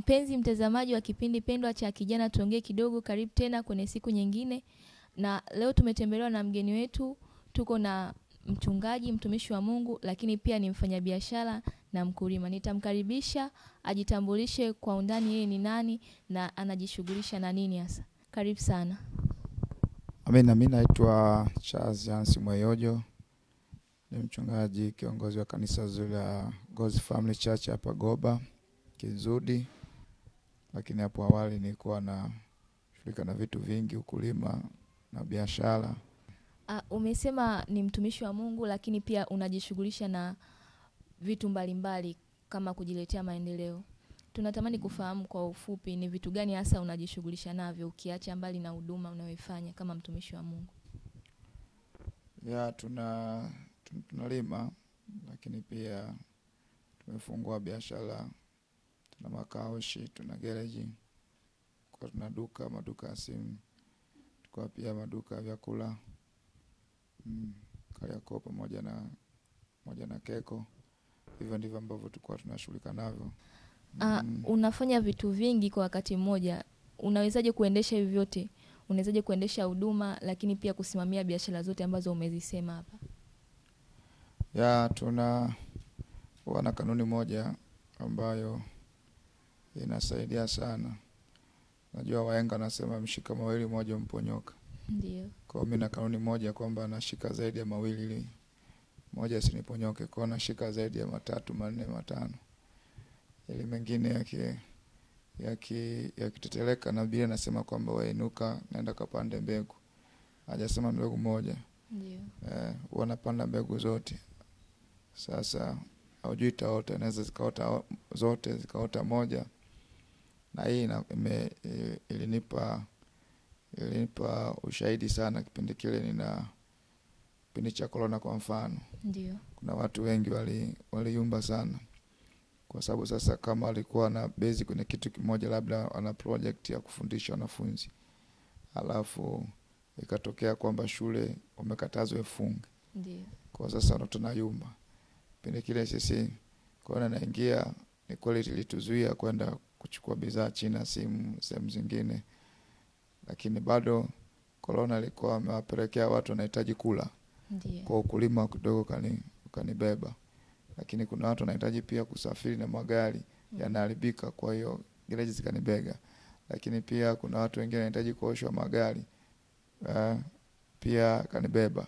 Mpenzi mtazamaji wa kipindi pendwa cha Kijana Tuongee Kidogo, karibu tena kwenye siku nyingine, na leo tumetembelewa na mgeni wetu. Tuko na mchungaji, mtumishi wa Mungu, lakini pia ni mfanyabiashara na mkulima. Nitamkaribisha ajitambulishe kwa undani, yeye ni nani na anajishughulisha na nini hasa. Karibu sana. Amina, mi naitwa Charles Hansi Mweyojo, ni mchungaji kiongozi wa kanisa zuri la God's Family Church hapa Goba Kizudi, lakini hapo awali nilikuwa na shughulika na vitu vingi, ukulima na biashara. Uh, umesema ni mtumishi wa Mungu, lakini pia unajishughulisha na vitu mbalimbali kama kujiletea maendeleo. Tunatamani kufahamu kwa ufupi ni vitu gani hasa unajishughulisha navyo ukiacha mbali na huduma unayoifanya kama mtumishi wa Mungu. Ya tuna tunalima, lakini pia tumefungua biashara, tuna makaoshi, tuna gereji, kwa tuna duka, maduka ya simu, tuko pia maduka ya vyakula mm, Kariakoo pamoja na pamoja na Keko. Hivyo ndivyo ambavyo tulikuwa tunashughulika navyo. Mm. Uh, unafanya vitu vingi kwa wakati mmoja. Unawezaje kuendesha hivi vyote? Unawezaje kuendesha huduma lakini pia kusimamia biashara zote ambazo umezisema hapa? Ya tuna huwa na kanuni moja ambayo inasaidia sana. Najua wahenga wanasema mshika mawili moja mponyoka. Ndio. Kwa mimi na kanuni moja kwamba nashika zaidi ya mawili ili moja isiniponyoke. Kwa nashika zaidi ya matatu, manne, matano, ili mengine yaki yaki yakiteteleka, na Biblia nasema kwamba wainuka, naenda kapande mbegu. Hajasema mbegu moja Ndio. eh, wanapanda mbegu zote. Sasa haujui itaota, inaweza zikaota zote zikaota moja, na hii ime- ilinipa ilinipa ushahidi sana kipindi kile nina kipindi cha korona. Kwa mfano, Ndio. kuna watu wengi wali waliyumba sana, kwa sababu sasa kama walikuwa na bezi kwenye kitu kimoja, labda wana project ya kufundisha wanafunzi, alafu ikatokea kwamba shule wamekatazwa ifunge kwa sasa ndo tunayumba. Kipindi kile sisi korona naingia, ni kweli ilituzuia kwenda kuchukua bidhaa China, simu, sehemu zingine, lakini bado korona ilikuwa amewapelekea watu wanahitaji kula, Ndio. kwa ukulima kidogo kani ukanibeba, lakini kuna watu wanahitaji pia kusafiri na magari yanaharibika, kwa hiyo gereji zikanibega, lakini pia kuna watu wengine wanahitaji kuoshwa magari uh, pia kanibeba.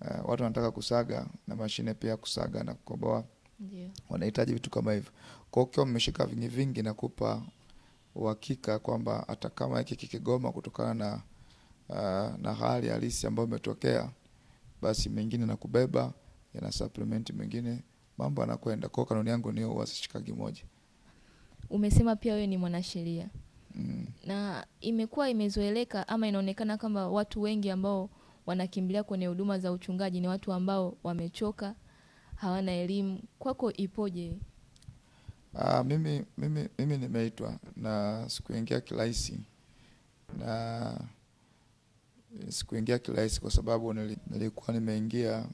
Uh, watu wanataka kusaga na mashine pia kusaga na kukoboa, Ndio. wanahitaji vitu kama hivyo. Kwa hiyo ukiwa mmeshika vingi vingi, nakupa uhakika kwamba hata kama hiki kikigoma kutokana na uh, na hali halisi ambayo imetokea, basi mengine nakubeba yana supplement mengine, mambo yanakwenda. Kwa hiyo kanuni yangu ni wasishikagi moja. Umesema pia wewe ni mwanasheria. Mm. na imekuwa imezoeleka ama inaonekana kwamba watu wengi ambao wanakimbilia kwenye huduma za uchungaji ni watu ambao wamechoka, hawana elimu. Kwako ipoje? Ah, mimi, mimi, mimi nimeitwa na sikuingia kirahisi na sikuingia kirahisi kwa sababu nilikuwa nimeingia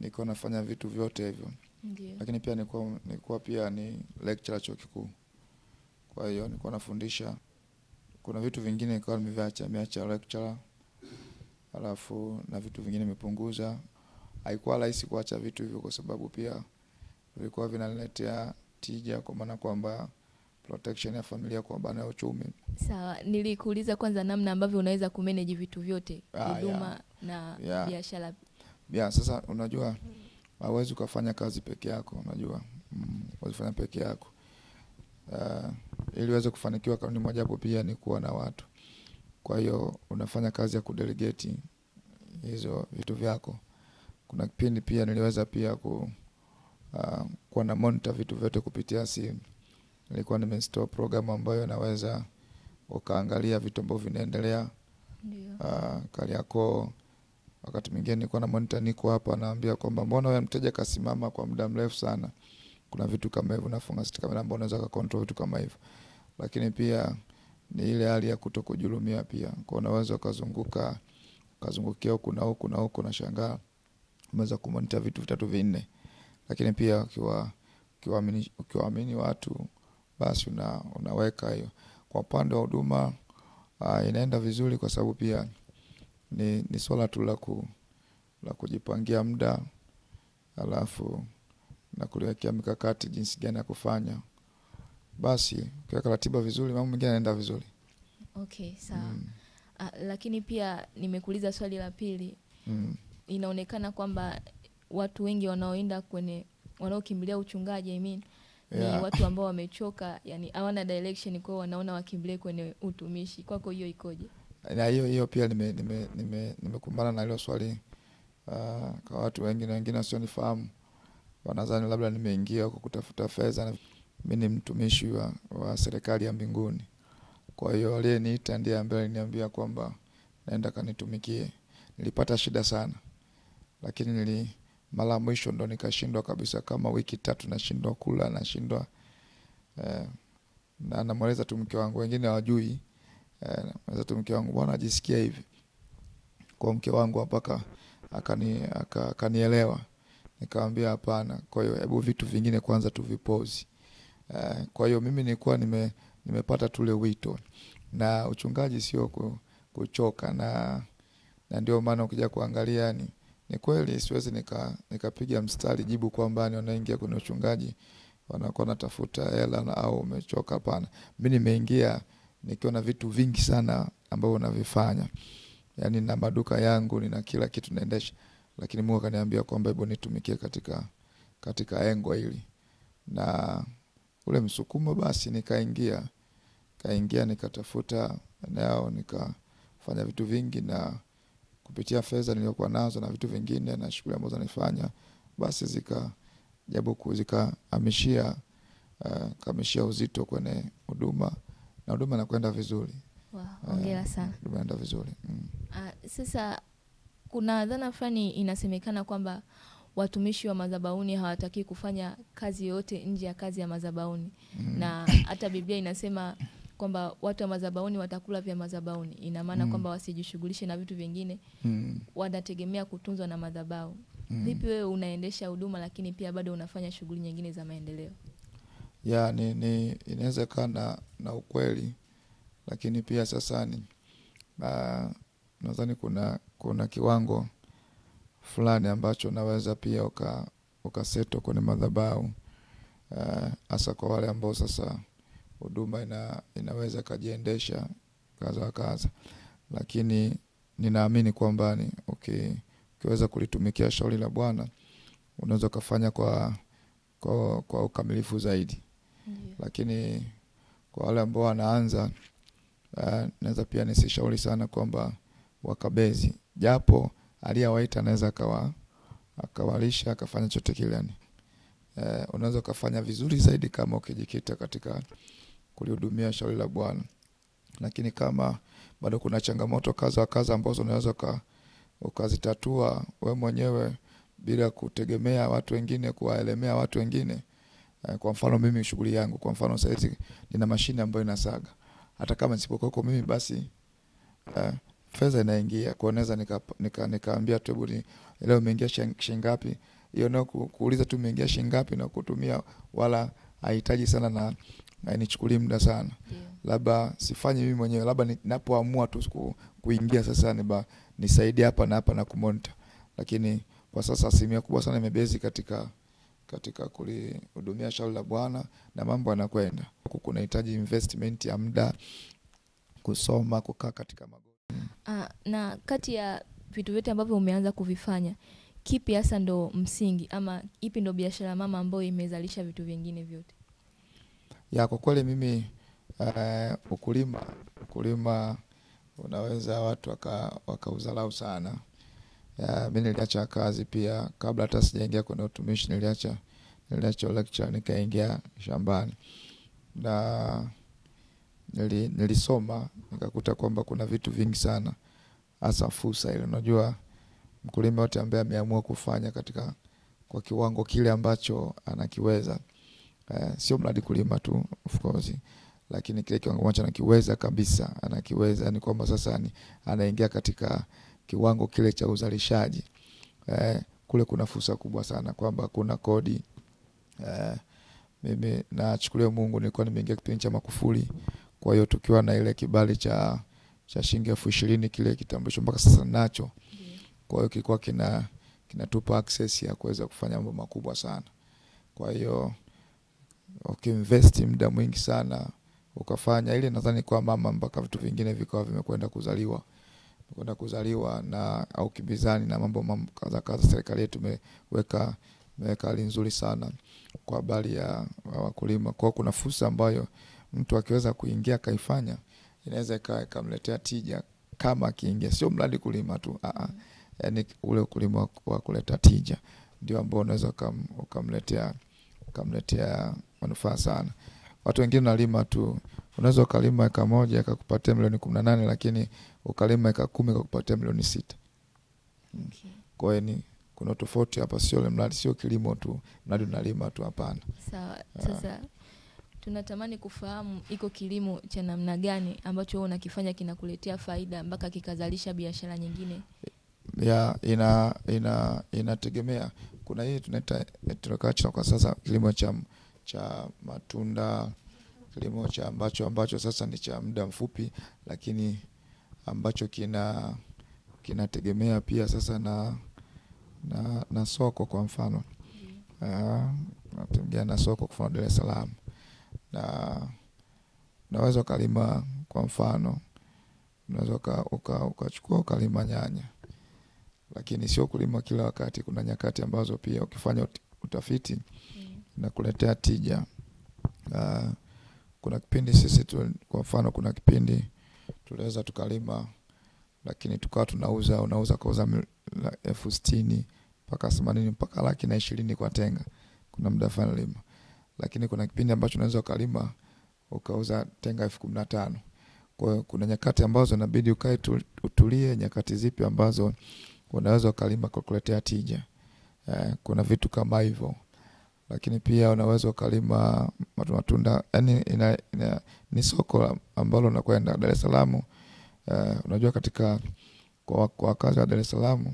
nilikuwa nafanya vitu vyote hivyo, Ndiyo. lakini pia nilikuwa, nilikuwa pia ni lecturer chuo kikuu, kwa hiyo nilikuwa nafundisha. Kuna vitu vingine nilikuwa nimeviacha, nimeacha lecturer, alafu na vitu vingine nimepunguza. Haikuwa rahisi kuacha vitu hivyo kwa sababu pia vilikuwa vinaniletea tija, kwa maana kwamba protection ya familia kwa maana ya uchumi. Sawa, nilikuuliza kwanza namna ambavyo unaweza kumanage vitu vyote, Ah, huduma na Yeah. biashara. ya sasa unajua hauwezi ukafanya kazi peke yako unajua mm, fanya peke yako uh, ili uweze kufanikiwa kanuni moja hapo pia ni kuwa na watu kwa hiyo unafanya kazi ya kudelegate hizo vitu vyako kuna kipindi pia niliweza pia ku uh, kuwa na monitor vitu vyote kupitia simu. Nilikuwa nimeinstall programu ambayo naweza ukaangalia vitu ambavyo vinaendelea uh, Kariakoo. Wakati mwingine nilikuwa na monitor, niko hapa naambia kwamba mbona huyo mteja kasimama kwa muda mrefu sana. Kuna vitu kama hivyo, nafunga kamera ambao unaweza control vitu kama hivyo, lakini pia ni ile hali ya kuto kujulumia pia, kwa unaweza ukazunguka ukazungukia huku na huku na huku, nashangaa umeweza kumonita vitu vitatu vinne, lakini pia ukiwa ukiwaamini ukiwaamini watu basi una, unaweka hiyo. Kwa upande wa huduma uh, inaenda vizuri kwa sababu pia ni, ni swala tu la ku, la kujipangia muda alafu na kuliwekea mikakati jinsi gani ya kufanya. Basi ukiweka ratiba vizuri, mambo mengine yanaenda vizuri. Okay, sawa. Mm. Ah, lakini pia nimekuuliza swali la pili. Mm. Inaonekana kwamba watu wengi wanaoenda kwenye wanaokimbilia uchungaji I mean, ni watu ambao wamechoka, yani hawana direction, kwao wanaona wakimbilie kwenye utumishi. Kwako hiyo ikoje? na hiyo hiyo pia nimekumbana nime, nime, nime na hilo swali uh, kwa watu wengi na wengine wasionifahamu wanadhani labda nimeingia kwa kutafuta fedha. Mi ni mtumishi wa, wa serikali ya mbinguni. Kwa hiyo aliyeniita ndiye ambaye aliniambia kwamba naenda kanitumikie. Nilipata shida sana, lakini nili mara mwisho ndo nikashindwa kabisa, kama wiki tatu nashindwa kula, nashindwa eh, na tu mke wangu, wengine hawajui eh, namweleza tu mke wangu, bwana ajisikia hivi kwa mke wangu mpaka akani aka- akanielewa hapana. Kwa hebu vitu vingine kwanza tuvipozi. Eh, kwa hiyo mimi nilikuwa nime, nimepata tule wito na uchungaji sio kuchoka na, na ndio maana ukija kuangalia ni, ni kweli siwezi nika nikapiga mstari jibu kwamba ni wanaingia kwenye uchungaji wanakuwa natafuta hela au umechoka. Hapana, mi nimeingia nikiwa na vitu vingi sana ambavyo navifanya, yaani na maduka yangu nina kila kitu naendesha, lakini Mungu akaniambia kwamba hebu nitumikie katika katika engo hili. Na ule msukumo, basi nikaingia. Kaingia nikatafuta eneo nikafanya vitu vingi na kupitia fedha niliyokuwa nazo na vitu vingine na shughuli ambazo nafanya, basi zikajabu zikahamishia uh, kamishia uzito kwenye huduma na huduma inakwenda vizuri. Wow, hongera sana. Huduma inaenda vizuri mm. Uh, sasa kuna dhana fulani inasemekana kwamba watumishi wa madhabahuni hawataki kufanya kazi yoyote nje ya kazi ya madhabahuni Mm. na hata Biblia inasema kwamba watu wa madhabahuni watakula vya madhabahuni. Ina maana Mm. kwamba wasijishughulishe na vitu vingine, Mm. wanategemea kutunzwa na madhabahu. Mm. Vipi wewe unaendesha huduma lakini pia bado unafanya shughuli nyingine za maendeleo? ya ni, ni inaweza kaa na, na ukweli lakini pia sasa ni uh, nadhani kuna kuna kiwango fulani ambacho unaweza pia uka ukaseto kwenye madhabahu hasa hasa kwa wale ambao sasa huduma ina, inaweza ikajiendesha kaza wa kaza, lakini ninaamini kwamba ni okay, ukiweza kulitumikia shauri la Bwana unaweza ukafanya kwa, kwa, kwa ukamilifu zaidi yeah. lakini kwa wale ambao wanaanza uh, naweza pia nisishauri sana kwamba wakabezi, japo aliyewaita anaweza akawa akawalisha akafanya chote kile yani. Uh, unaweza ukafanya vizuri zaidi kama ukijikita katika kulihudumia shauri la Bwana, lakini kama bado kuna changamoto kaza wa kaza ambazo unaweza uka, ukazitatua we mwenyewe bila kutegemea watu wengine, kuwaelemea watu wengine Eh, kwa mfano mimi shughuli yangu, kwa mfano saizi nina mashine ambayo inasaga, hata kama nisipokuweko mimi basi uh, fedha inaingia. Kwa naweza nika, nika, tu hebu leo umeingia shilingi hiyo nao kuuliza tu umeingia shilingi na kutumia, wala hahitaji sana na na nichukulie muda sana, yeah. labda sifanyi mimi mwenyewe, labda ninapoamua tu ku, kuingia sasa niba nisaidia hapa na hapa na kumonta, lakini kwa sasa asilimia kubwa sana imebezi katika katika kulihudumia shauri la Bwana na mambo yanakwenda. Kunahitaji investment ya muda, kusoma, kukaa katika magoti. Ah, na kati ya vitu vyote ambavyo umeanza kuvifanya kipi hasa ndo msingi ama ipi ndo biashara mama ambayo imezalisha vitu vingine vyote? Ya kwa kweli mimi uh, ukulima ukulima unaweza watu waka, sana. Uh, mi niliacha kazi pia kabla hata sijaingia kwenye utumishi, niliacha niliacha lecture nikaingia shambani na nili, nilisoma nikakuta kwamba kuna vitu vingi sana, hasa fursa ile. Unajua, mkulima yote ambaye ameamua kufanya katika kwa kiwango kile ambacho anakiweza eh, sio mradi kulima tu of course, lakini kile kiwango ambacho anakiweza kabisa, anakiweza ni kwamba sasa ni anaingia katika kiwango kile cha uzalishaji. Eh, kule kuna fursa kubwa sana kwamba kuna kodi. Eh, mimi nachukulia Mungu, nilikuwa nimeingia kipindi cha Makufuli, kwa hiyo tukiwa na ile kibali cha cha shilingi elfu ishirini kile kitambulisho mpaka sasa nacho, kwa hiyo kilikuwa kina kinatupa access ya kuweza kufanya mambo makubwa sana. Kwa hiyo ukiinvest muda mwingi sana ukafanya ile, nadhani kwa mama mpaka vitu vingine vikawa vimekwenda kuzaliwa kwenda kuzaliwa na au kibizani na mambo mambo kadha kadha. Serikali yetu imeweka imeweka hali nzuri sana kwa habari ya wakulima. Kwa kuna fursa ambayo mtu akiweza kuingia akaifanya inaweza ika- ikamletea tija kama akiingia, sio mradi kulima tu aa, yani ule ukulima wa- kuleta tija ndio ambao unaweza ukam, ukamletea ukamletea manufaa sana. Watu wengine nalima tu, unaweza ukalima eka moja ikakupatia milioni kumi na nane lakini ukalima eka kumi ikakupatia milioni sita. Okay. Kwa hiyo ni kuna tofauti hapa, sio ile mradi, sio kilimo tu, mradi unalima tu, hapana. Sawa. Sasa tunatamani kufahamu iko kilimo cha namna gani ambacho wewe unakifanya kinakuletea faida mpaka kikazalisha biashara nyingine. ya ina ina inategemea. Kuna hii tunaita tunakaa kwa sasa kilimo cha cha matunda, kilimo cha ambacho ambacho sasa ni cha muda mfupi, lakini ambacho kina kinategemea pia sasa na na, na soko kwa mfano. Ah, nategemea na soko kwa Dar es Salaam, na unaweza ukalima kwa mfano. Unaweza uka- uka- ukachukua ukalima nyanya lakini sio kulima kila wakati. Kuna nyakati ambazo pia ukifanya utafiti Mm. inakuletea tija. Uh, kuna kipindi sisi tu, kwa mfano, kuna kipindi tuliweza tukalima, lakini tukawa tunauza unauza kauza elfu sitini mpaka themanini mpaka laki na ishirini kwa tenga. Kuna muda fulani lima, lakini kuna kipindi ambacho unaweza ukalima ukauza tenga elfu kumi na tano. Kwa hiyo kuna nyakati ambazo inabidi ukae utulie, nyakati zipi ambazo unaweza ukalima kukuletea kuletea tija. Eh, kuna vitu kama hivyo, lakini pia unaweza ukalima matu- matunda yani ina, ina, ni soko ambalo unakwenda Dar es Salaam. Eh, unajua katika kwa kwa wakazi wa Dar es Salaam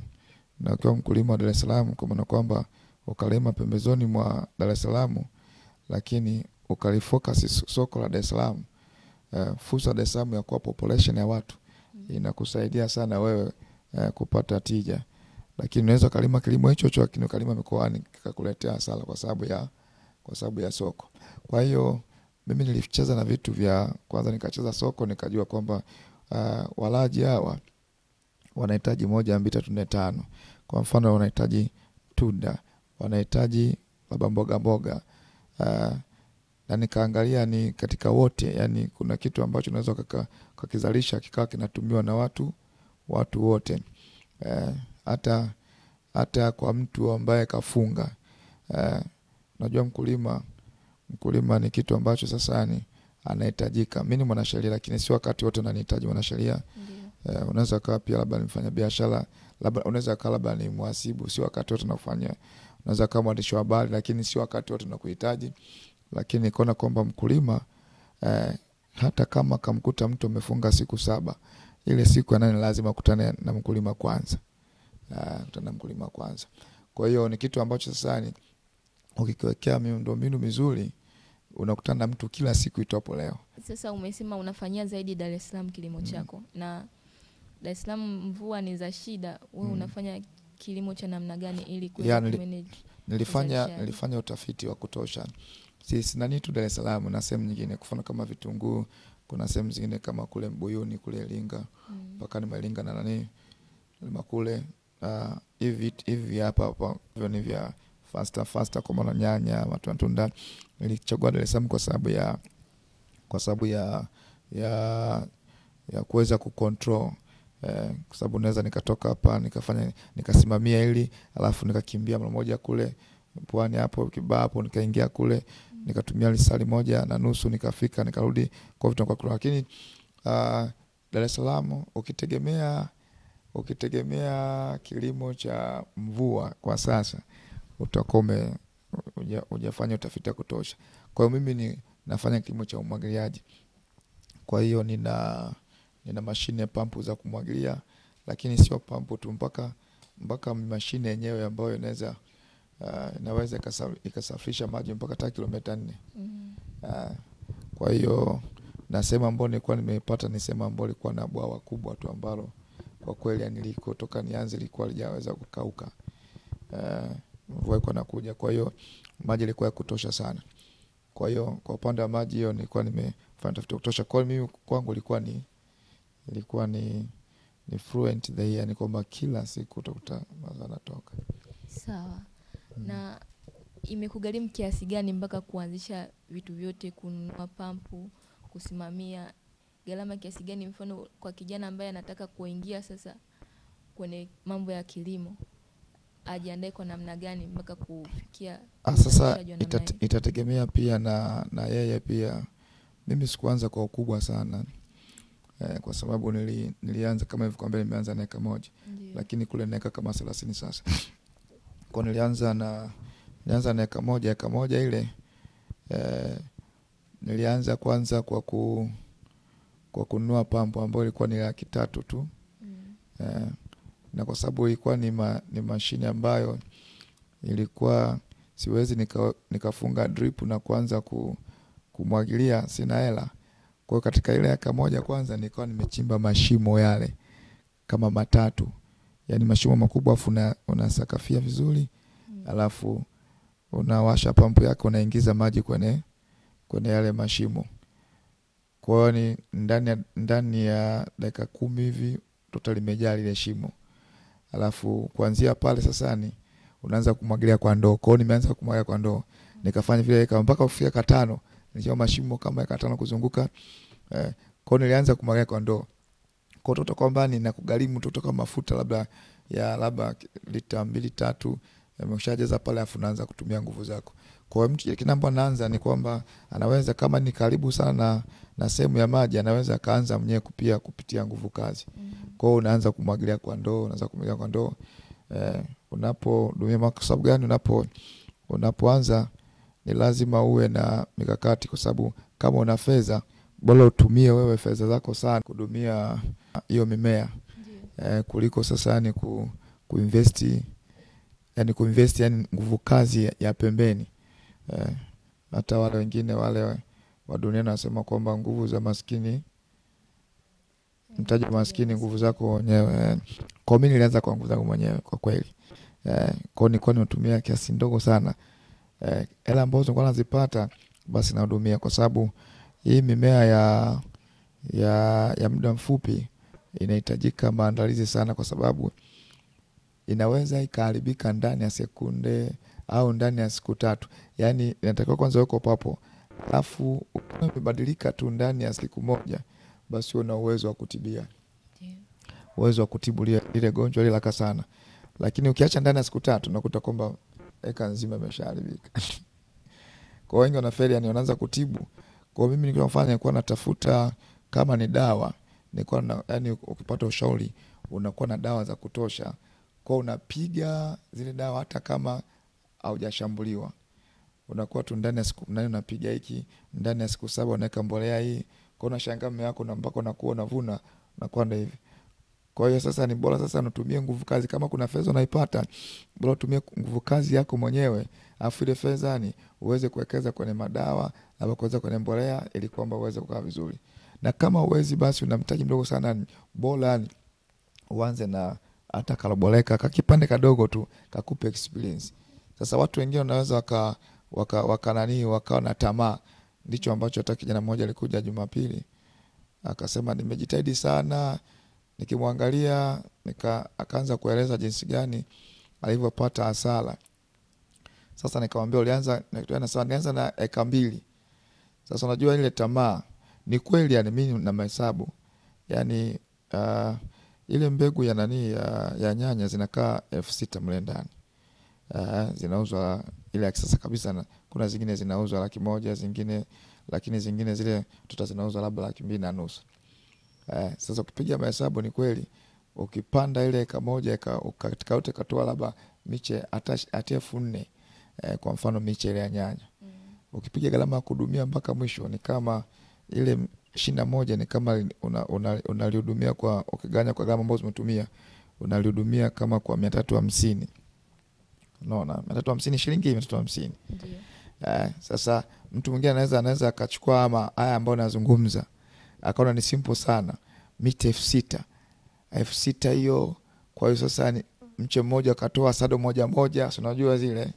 na ukiwa mkulima wa Dar es Salaam, kwa maana kwamba ukalima pembezoni mwa Dar es Salaam, lakini ukalifocus soko la Dar es Salaam, eh, fursa Dar es Salaam ya kuwa population ya watu inakusaidia sana wewe eh, kupata tija, lakini unaweza ukalima kilimo hicho hicho, lakini ukalima mikoani kikakuletea hasara kwa sababu ya kwa sababu ya soko. Kwa hiyo mimi nilicheza na vitu vya kwanza, nikacheza soko, nikajua kwamba uh, walaji hawa wanahitaji moja mbili tatu nne tano. Kwa mfano wanahitaji tunda, wanahitaji labda mboga mboga uh, na nikaangalia ni katika wote, yani kuna kitu ambacho unaweza kakizalisha kikawa kinatumiwa na watu watu wote eh, hata hata kwa mtu ambaye kafunga eh, najua mkulima mkulima ni kitu ambacho sasa ni anahitajika. Mi ni mwanasheria lakini si wakati wote nanihitaji mwanasheria. Eh, unaweza kawa pia labda ni mfanya biashara, labda unaweza kawa labda ni mhasibu, si wakati wote nakufanya. Unaweza kawa mwandishi wa habari, lakini si wakati wote nakuhitaji. Lakini nikaona kwamba mkulima eh, hata kama kamkuta mtu amefunga siku saba, ile siku anani lazima kutane na mkulima kwanza, kutana na mkulima kwanza. Kwa hiyo ni kitu ambacho sasa ni ukikiwekea miundombinu mizuri unakutana na mtu kila siku itwapo leo. Sasa umesema unafanyia zaidi Dar es Salaam kilimo chako na Dar es Salaam mvua ni za shida, wewe Mm. unafanya kilimo cha namna gani ili kuweza kumanage? nilifanya nilifanya utafiti wa kutosha sisi nani tu Dar es Salaam na sehemu nyingine, kwa mfano kama vitunguu, kuna sehemu zingine kama kule Mbuyuni kule Iringa Mm. mpaka ni Iringa na nani lima kule ah, hivi hivi hapa hapa hivyo ni vya faster faster, kwa maana nyanya, matunda. Nilichagua Dar es Salaam kwa sababu ya kwa sababu ya ya ya kuweza kucontrol eh, kwa sababu naweza nikatoka hapa nikafanya nikasimamia hili alafu nikakimbia mara moja kule pwani hapo Kibaa hapo nikaingia kule nikatumia lisali moja na nusu nikafika nikarudi kwa. Lakini uh, Dar es Salaam ukitegemea ukitegemea kilimo cha mvua kwa sasa utakuwa hujafanya utafiti wa kutosha. Kwa hiyo mimi ni nafanya kilimo cha umwagiliaji, kwa hiyo nina nina mashine pampu za kumwagilia, lakini sio pampu tu, mpaka mpaka mashine yenyewe ambayo inaweza uh, inaweza ikasa- ikasafirisha maji mpaka hata kilomita nne. Mm. uh, kwa hiyo na sehemu ambayo nilikuwa nimeipata ni sehemu ambayo ilikuwa na bwawa kubwa tu ambalo kwa kweli yani likotoka nianze ilikuwa lijaweza kukauka. Uh, mvua ilikuwa nakuja kwa hiyo maji ilikuwa ya kutosha sana. Kwa hiyo kwa upande wa maji hiyo nilikuwa nimefanya tafiti kutosha. Kwa hiyo mimi kwangu ilikuwa ni ilikuwa ni ni fluent the year ni kwamba kila siku utakuta mazao yanatoka. Sawa. Na imekugharimu kiasi gani mpaka kuanzisha vitu vyote, kununua pampu, kusimamia, gharama kiasi gani? Mfano kwa kijana ambaye anataka kuingia sasa kwenye mambo ya kilimo, ajiandae kwa namna gani mpaka kufikia Ah, sasa itate, itategemea pia na na yeye pia. Mimi sikuanza kwa ukubwa sana eh, kwa sababu nili, nilianza kama hivyo kwamba nimeanza na eka moja, lakini kule naeka kama thelathini sasa kwa nilianza na nilianza na eka moja eka moja ile eh, nilianza kwanza kwa ku kwa kununua pampu ambayo ilikuwa ni laki tatu tu Mm. eh, na kwa sababu ilikuwa ni, ma, ni mashine ambayo ilikuwa siwezi nika, nikafunga drip na kuanza ku, kumwagilia, sina hela. Kwa hiyo katika ile eka moja kwanza nikawa nimechimba mashimo yale kama matatu, yaani mashimo makubwa, afu una- unasakafia vizuri, Mm. alafu unawasha pampu yako, unaingiza maji kwenye kwenye yale mashimo. Kwa ni ndani ya, ndani ya dakika kumi hivi tota limejaa lile shimo, alafu kuanzia pale sasa ni unaanza kumwagilia kwa ndoo. Kwa hiyo nimeanza kumwagilia kwa ndoo, nikafanya vile kama mpaka kufika katano, nilichoma mashimo kama ekatano kuzunguka eh, kwa nilianza kumwagilia kwa ndoo. Kwa toto kwamba ninakugharimu tu toka mafuta labda ya labda lita mbili tatu, umeshajaza pale, afu naanza kutumia nguvu zako. Kwa hiyo mtu kile anaanza ni kwamba anaweza kama ni karibu sana na, na sehemu ya maji anaweza akaanza mwenyewe kupia kupitia nguvu kazi. Mm. Kwa hiyo unaanza kumwagilia kwa ndoo, unaanza kumwagilia kwa ndoo eh, unapodumia kwa sababu gani? Unapo unapoanza ni lazima uwe na mikakati, kwa sababu kama una fedha bora utumie wewe fedha zako sana kudumia hiyo mimea eh, kuliko sasa ni ku, kuinvesti yani kuinvesti yani nguvu kazi ya, ya pembeni eh, hata wale wengine wale wa dunia wanasema kwamba nguvu za maskini mtaji wa maskini nguvu zako mwenyewe eh. kwa mimi nilianza kwa nguvu zangu mwenyewe kwa kweli eh, kwa nilikuwa nimetumia kiasi ndogo sana eh, hela ambazo nilikuwa nazipata basi nahudumia kwa sababu hii mimea ya ya ya muda mfupi inahitajika maandalizi sana kwa sababu inaweza ikaharibika ndani ya sekunde au ndani ya siku tatu. Yaani inatakiwa kwanza weko papo alafu ukiwa imebadilika tu ndani ya siku moja basi una uwezo wa kutibia. Uwezo wa kutibu lile gonjwa lilaka sana. Lakini ukiacha ndani ya siku tatu unakuta kwamba eka nzima imeshaharibika. Kwa wengi wanafeli yani wanaanza kutibu. Kwa mimi nilikuwa nafanya nilikuwa natafuta kama ni dawa nilikuwa na yani ukipata ushauri unakuwa na dawa za kutosha kwa unapiga zile dawa hata kama haujashambuliwa. Unakuwa tu ndani ya siku nane unapiga hiki ndani ya siku saba unaweka mbolea hii kwa unashangaa mmea wako mpaka unakuwa unavuna unakuwa ndo hivi kwa hiyo sasa ni bora sasa unatumia nguvu kazi. Kama kuna fedha unaipata bora utumie nguvu kazi yako mwenyewe afu ile fedha uweze kuwekeza kwenye madawa labda kuweza kwenye mbolea ili kwamba uweze kukaa vizuri na kama uwezi basi una mtaji mdogo sana bora uanze na hata kaloboleka kakipande kadogo tu kakupe experience. Sasa watu wengine wanaweza waka waka, wakananii wakawa na tamaa. Ndicho ambacho hata kijana mmoja alikuja jumapili akasema nimejitahidi sana nikimwangalia nika akaanza kueleza jinsi gani alivyopata hasara. Sasa nikamwambia ulianza nianza na eka mbili. Sasa unajua ile tamaa ni kweli yani mimi na mahesabu. Yani uh, ile mbegu ya nani ya, ya nyanya zinakaa elfu sita mle ndani. Uh, zinauzwa ile ya kisasa kabisa na kuna zingine zinauzwa laki moja zingine lakini zingine zile tuta zinauzwa labda laki mbili na nusu. Uh, sasa ukipiga mahesabu ni kweli ukipanda ile eka moja eka, katika yote katoa labda miche hata elfu nne eh, kwa mfano miche ile ya nyanya. Mm. ukipiga gharama ya kuhudumia mpaka mwisho ni kama ile shina moja ni kama unalihudumia una, una kwa ukiganya kwa gharama ambazo umetumia unalihudumia kama kwa mia tatu hamsini. Unaona mia tatu hamsini shilingi mia tatu hamsini. Eh, sasa mtu mwingine anaweza anaweza akachukua ama haya ambayo nazungumza akaona ni simple sana mita elfu sita. Elfu sita hiyo kwa hiyo sasa ni mche mmoja akatoa sado moja moja unajua zile.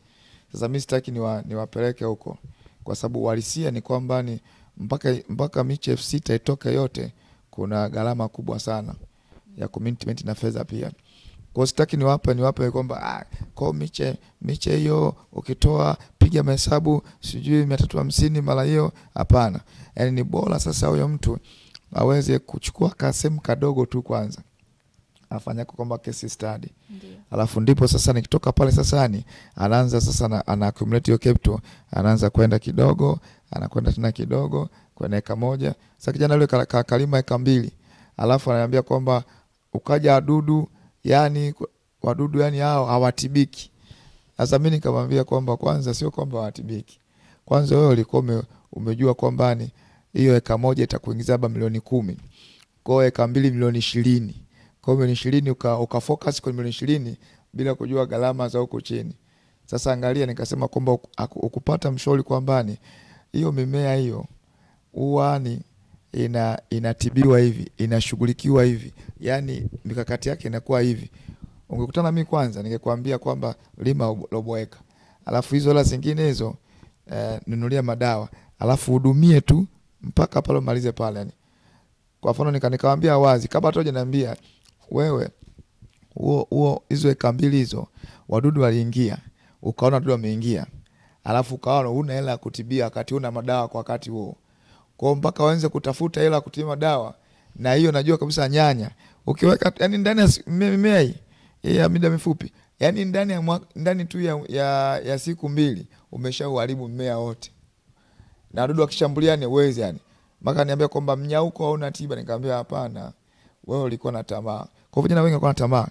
Sasa mi sitaki niwapeleke wa, ni huko kwa sababu uhalisia ni kwamba ni mpaka mpaka miche elfu sita itoke yote kuna gharama kubwa sana ya commitment na fedha pia. Kwao sitaki niwape niwape kwamba ah, kwao miche miche hiyo ukitoa piga mahesabu sijui mia tatu hamsini mara hiyo hapana. Yaani ni bora sasa huyo mtu aweze kuchukua kasehemu kadogo tu kwanza afanya kwamba case study. Alafu ndipo sasa nikitoka pale sasa ni anaanza sasa ana accumulate hiyo capital anaanza kwenda kidogo anakwenda tena kidogo kwenye eka moja. Sasa kijana yule ka- ka- kalima eka mbili. Alafu ananiambia kwamba ukaja wadudu yani wadudu yani hao hawatibiki. Sasa mimi nikamwambia kwamba kwanza sio kwamba hawatibiki. Kwanza wewe ulikuwa umejua kwamba ni hiyo eka moja itakuingiza labda milioni kumi. Kwao eka mbili milioni ishirini kwao milioni ishirini uka, uka focus kwenye milioni ishirini bila kujua gharama za huku chini. Sasa angalia nikasema kwamba ukupata mshauri kwambani hiyo mimea hiyo huwa ni ina inatibiwa hivi inashughulikiwa hivi yani mikakati yake inakuwa hivi. Ungekutana mimi kwanza ningekwambia kwamba lima robo- eka alafu hizo hela zingine hizo eh, nunulia madawa. Alafu hudumie tu mpaka pale umalize pale yani kwa mfano nikanikawambia wazi kabla hata hujaniambia wewe huo huo hizo eka mbili hizo wadudu waliingia ukaona wadudu wameingia alafu ukaona una hela ya kutibia wakati una madawa kwa wakati huo. Kwao mpaka waanze kutafuta hela kutibia madawa na hiyo najua kabisa nyanya. Ukiweka yani ndani ya mimea hii ya mida mifupi yani ndani ya ndani tu ya, ya, ya siku mbili umeshauharibu mmea wote. Na wadudu wakishambulia ni uwezi yani. Mpaka niambia kwamba mnyauko hauna tiba nikamwambia hapana wewe ulikuwa na tamaa kwa vijana wengi wako na tamaa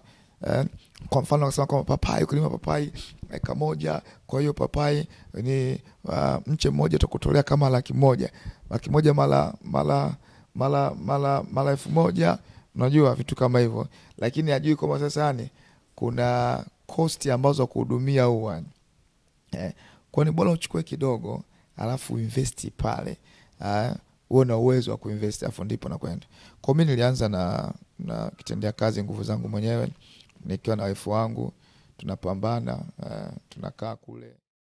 eh, kwa mfano wakasema kwamba papai kulima papai eka moja kwa hiyo papai ni uh, mche mmoja utakutolea kama laki moja. Laki moja mara mara mara mara mara elfu moja unajua vitu kama hivyo. Lakini ajui kwamba sasa yani kuna kosti ambazo kuhudumia huwa eh, kwa ni bora uchukue kidogo alafu investi pale. Uh, uwe na uwezo wa kuinvest afu ndipo nakwenda kwa mi nilianza na na kitendea kazi nguvu zangu mwenyewe. Nikiwa na wefu wangu tunapambana uh, tunakaa kule